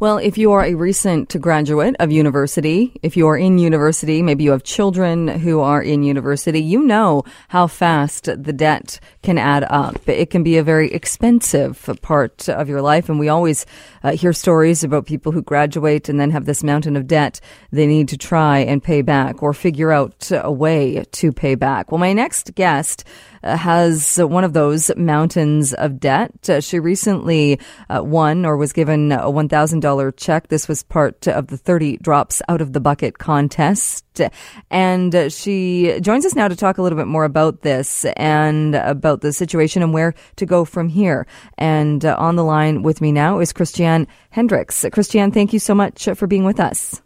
Well, if you are a recent graduate of university, if you are in university, maybe you have children who are in university, you know how fast the debt can add up. It can be a very expensive part of your life. And we always uh, hear stories about people who graduate and then have this mountain of debt they need to try and pay back or figure out a way to pay back. Well, my next guest uh, has one of those mountains of debt. Uh, she recently uh, won or was given a $1,000 check. This was part of the 30 drops out of the bucket contest. And uh, she joins us now to talk a little bit more about this and about the situation and where to go from here. And uh, on the line with me now is Kristianne Hendricks. Kristianne, thank you so much for being with us.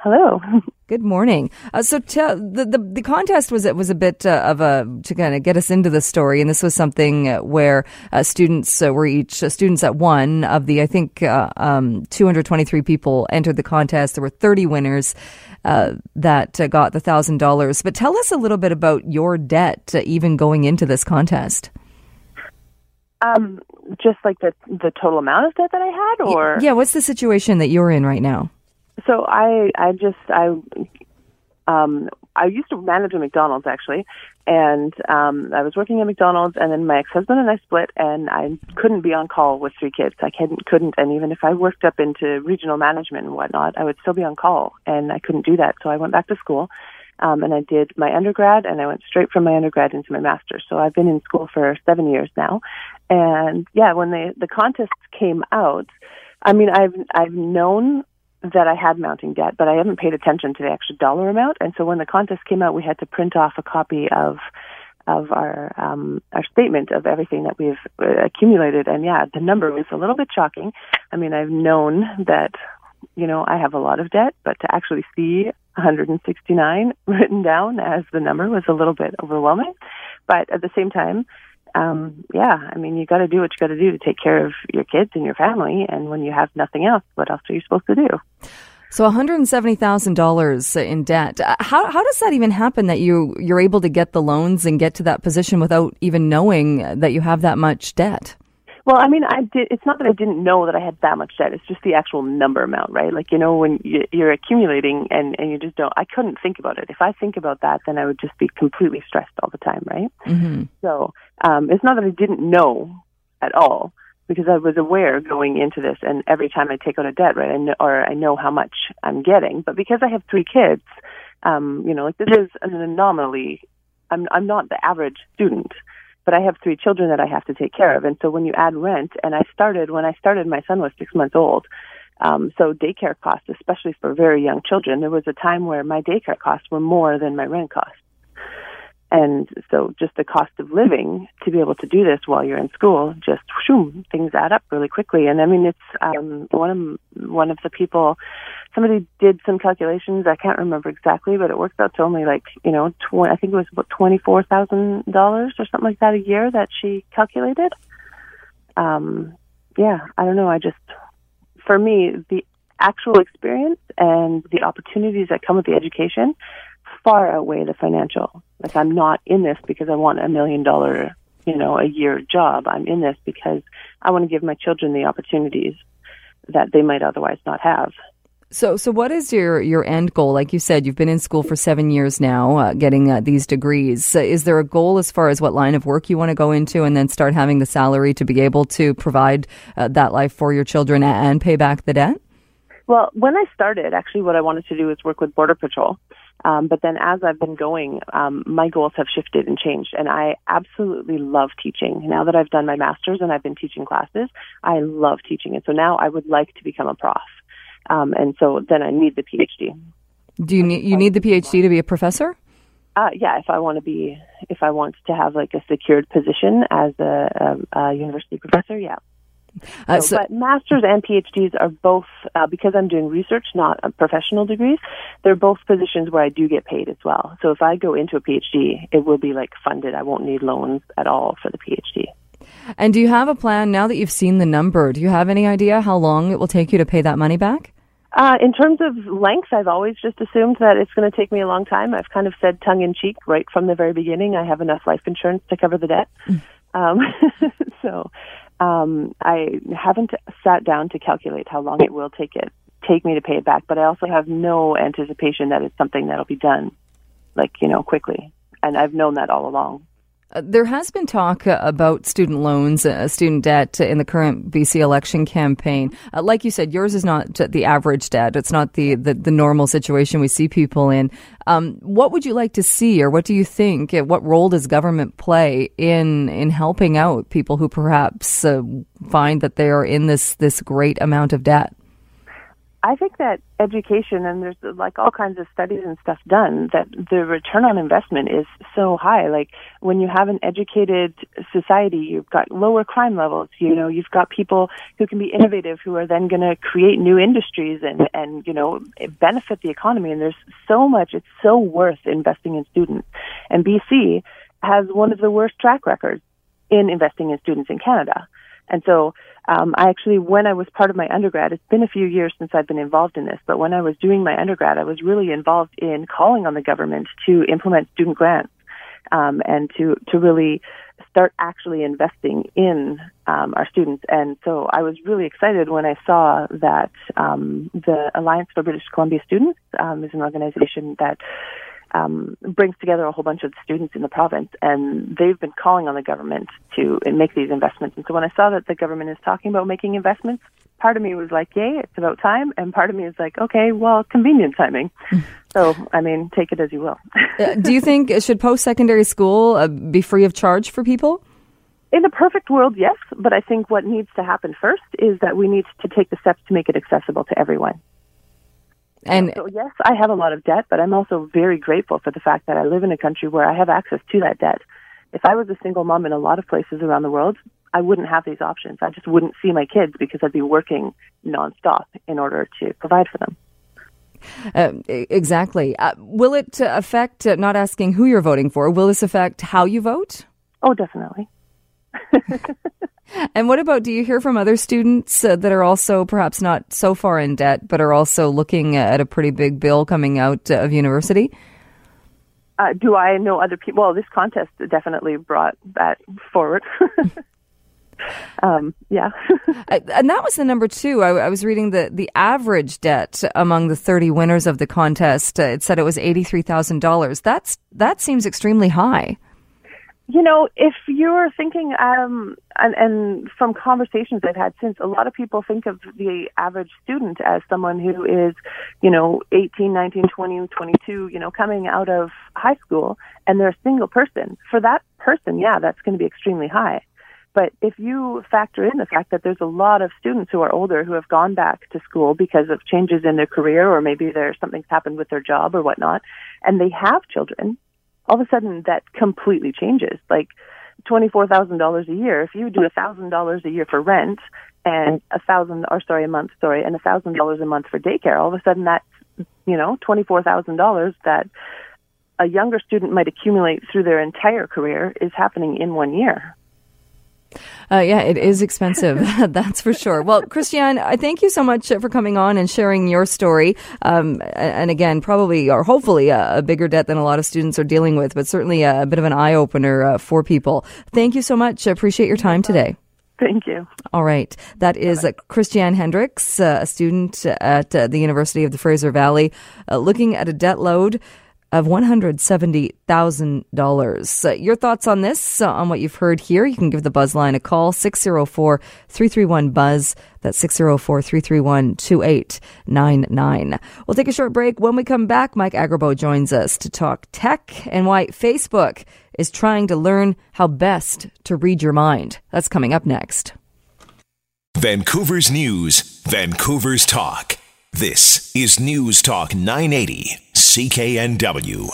Hello. Good morning. Uh, so tell, the, the the contest was it was a bit uh, of a to kind of get us into the story, and this was something where uh, students uh, were each uh, students at one of the I think uh, um, 223 people entered the contest. There were 30 winners that got the thousand dollars. But tell us a little bit about your debt, even going into this contest. Um, just like the the total amount of debt that I had, or yeah, what's the situation that you're in right now? So I I just I um I used to manage a McDonald's actually, and um I was working at McDonald's, and then my ex husband and I split, and I couldn't be on call with three kids. I couldn't couldn't, and even if I worked up into regional management and whatnot, I would still be on call, and I couldn't do that. So I went back to school. Um, and I did my undergrad, and I went straight from my undergrad into my master's. So I've been in school for seven years now, and yeah, when the the contest came out, I mean, I've I've known that I had mounting debt, but I haven't paid attention to the actual dollar amount. And so when the contest came out, we had to print off a copy of of our um, our statement of everything that we've uh, accumulated. And yeah, the number was a little bit shocking. I mean, I've known that you know I have a lot of debt, but to actually see 169 written down as the number was a little bit overwhelming. But at the same time, um, yeah, I mean, you got to do what you got to do to take care of your kids and your family. And when you have nothing else, what else are you supposed to do? So $170,000 in debt. Uh, how, how does that even happen that you, you're able to get the loans and get to that position without even knowing that you have that much debt? Well, I mean, I did. It's not that I didn't know that I had that much debt. It's just the actual number amount, right? Like you know, when you, you're accumulating and and you just don't. I couldn't think about it. If I think about that, then I would just be completely stressed all the time, right? Mm-hmm. So um, it's not that I didn't know at all because I was aware going into this, and every time I take on a debt, right, I know, or I know how much I'm getting. But because I have three kids, um, you know, like this is an anomaly. I'm I'm not the average student but I have three children that I have to take care of. And so when you add rent, and I started when I started, my son was six months old. Um, so daycare costs, especially for very young children, there was a time where my daycare costs were more than my rent costs. And so just the cost of living to be able to do this while you're in school, just whoom, things add up really quickly. And I mean, it's um, one of one of the people somebody did some calculations. I can't remember exactly, but it worked out to only like you know, tw- I think it was about twenty four thousand dollars or something like that a year that she calculated. Um, yeah, I don't know. I just, for me, the actual experience and the opportunities that come with the education far outweigh the financial. Like I'm not in this because I want a million dollar, you know, a year job. I'm in this because I want to give my children the opportunities that they might otherwise not have. So, so what is your your end goal? Like you said, you've been in school for seven years now, uh, getting uh, these degrees. Uh, is there a goal as far as what line of work you want to go into, and then start having the salary to be able to provide uh, that life for your children and pay back the debt? Well, when I started, actually, what I wanted to do was work with Border Patrol. Um, but then as I've been going, um, my goals have shifted and changed. And I absolutely love teaching. Now that I've done my master's and I've been teaching classes, I love teaching. And so now I would like to become a prof. Um, and so then I need the PhD. Do you need you need the PhD to be a professor? Uh, yeah, if I want to be, if I want to have like a secured position as a, a, a university professor, yeah. Uh, so, so, but masters and PhDs are both uh, because I'm doing research, not professional degrees. They're both positions where I do get paid as well. So if I go into a PhD, it will be like funded. I won't need loans at all for the PhD. And do you have a plan now that you've seen the number? Do you have any idea how long it will take you to pay that money back? Uh, in terms of length, I've always just assumed that it's going to take me a long time. I've kind of said tongue in cheek right from the very beginning, I have enough life insurance to cover the debt. Mm. Um, so um, I haven't sat down to calculate how long it will take it take me to pay it back, but I also have no anticipation that it's something that'll be done like you know quickly, and I've known that all along. Uh, there has been talk uh, about student loans, uh, student debt in the current BC election campaign. Uh, like you said, yours is not the average debt. It's not the, the, the normal situation we see people in. Um, what would you like to see, or what do you think? Uh, what role does government play in in helping out people who perhaps uh, find that they are in this this great amount of debt? I think that education and there's like all kinds of studies and stuff done that the return on investment is so high. Like when you have an educated society, you've got lower crime levels. You know, you've got people who can be innovative, who are then going to create new industries and and you know benefit the economy. And there's so much. It's so worth investing in students. And BC has one of the worst track records in investing in students in Canada. And so um, I actually, when I was part of my undergrad, it's been a few years since I've been involved in this, but when I was doing my undergrad, I was really involved in calling on the government to implement student grants um, and to to really start actually investing in um, our students. And so I was really excited when I saw that um, the Alliance for British Columbia Students um, is an organization that um, brings together a whole bunch of students in the province, and they've been calling on the government to make these investments. And so when I saw that the government is talking about making investments, part of me was like, "Yay, it's about time," and part of me is like, "Okay, well, convenient timing." so, I mean, take it as you will. uh, do you think should post-secondary school uh, be free of charge for people? In a perfect world, yes, but I think what needs to happen first is that we need to take the steps to make it accessible to everyone. And so, yes, I have a lot of debt, but I'm also very grateful for the fact that I live in a country where I have access to that debt. If I was a single mom in a lot of places around the world, I wouldn't have these options. I just wouldn't see my kids because I'd be working nonstop in order to provide for them. Uh, exactly. Uh, will it affect, uh, not asking who you're voting for, will this affect how you vote? Oh, definitely. and what about do you hear from other students uh, that are also perhaps not so far in debt, but are also looking at a pretty big bill coming out of university? Uh, do I know other people? Well, this contest definitely brought that forward. um, yeah. and that was the number two. I, I, was reading the, the average debt among the 30 winners of the contest. Uh, it said it was $83,000. That's, that seems extremely high you know, if you're thinking, um, and, and from conversations I've had since, a lot of people think of the average student as someone who is, you know, 18, 19, 20, 22, you know, coming out of high school and they're a single person. For that person, yeah, that's going to be extremely high. But if you factor in the fact that there's a lot of students who are older who have gone back to school because of changes in their career or maybe there's something's happened with their job or whatnot, and they have children, all of a sudden that completely changes. Like $24,000 a year, if you do a $1,000 a year for rent and a thousand, or sorry, a month, sorry, and a thousand dollars a month for daycare, all of a sudden that's, you know, $24,000 that a younger student might accumulate through their entire career is happening in one year. Uh, yeah, it is expensive. That's for sure. Well, Kristianne, I thank you so much for coming on and sharing your story. Um, and again, probably or hopefully a, a, bigger debt than a lot of students are dealing with, but certainly a, a bit of an eye opener uh, for people. Thank you so much. I appreciate your time today. Thank you. All right. That is uh, Kristianne Hendricks, uh, a student at uh, the University of the Fraser Valley, uh, looking at a debt load of $170,000. Uh, your thoughts on this, uh, on what you've heard here, you can give the Buzz line a call, 604 331 Buzz. That's 604 331 2899. We'll take a short break. When we come back, Mike Agerbo joins us to talk tech and why Facebook is trying to learn how best to read your mind. That's coming up next. Vancouver's News, Vancouver's Talk. This is News Talk 980, CKNW.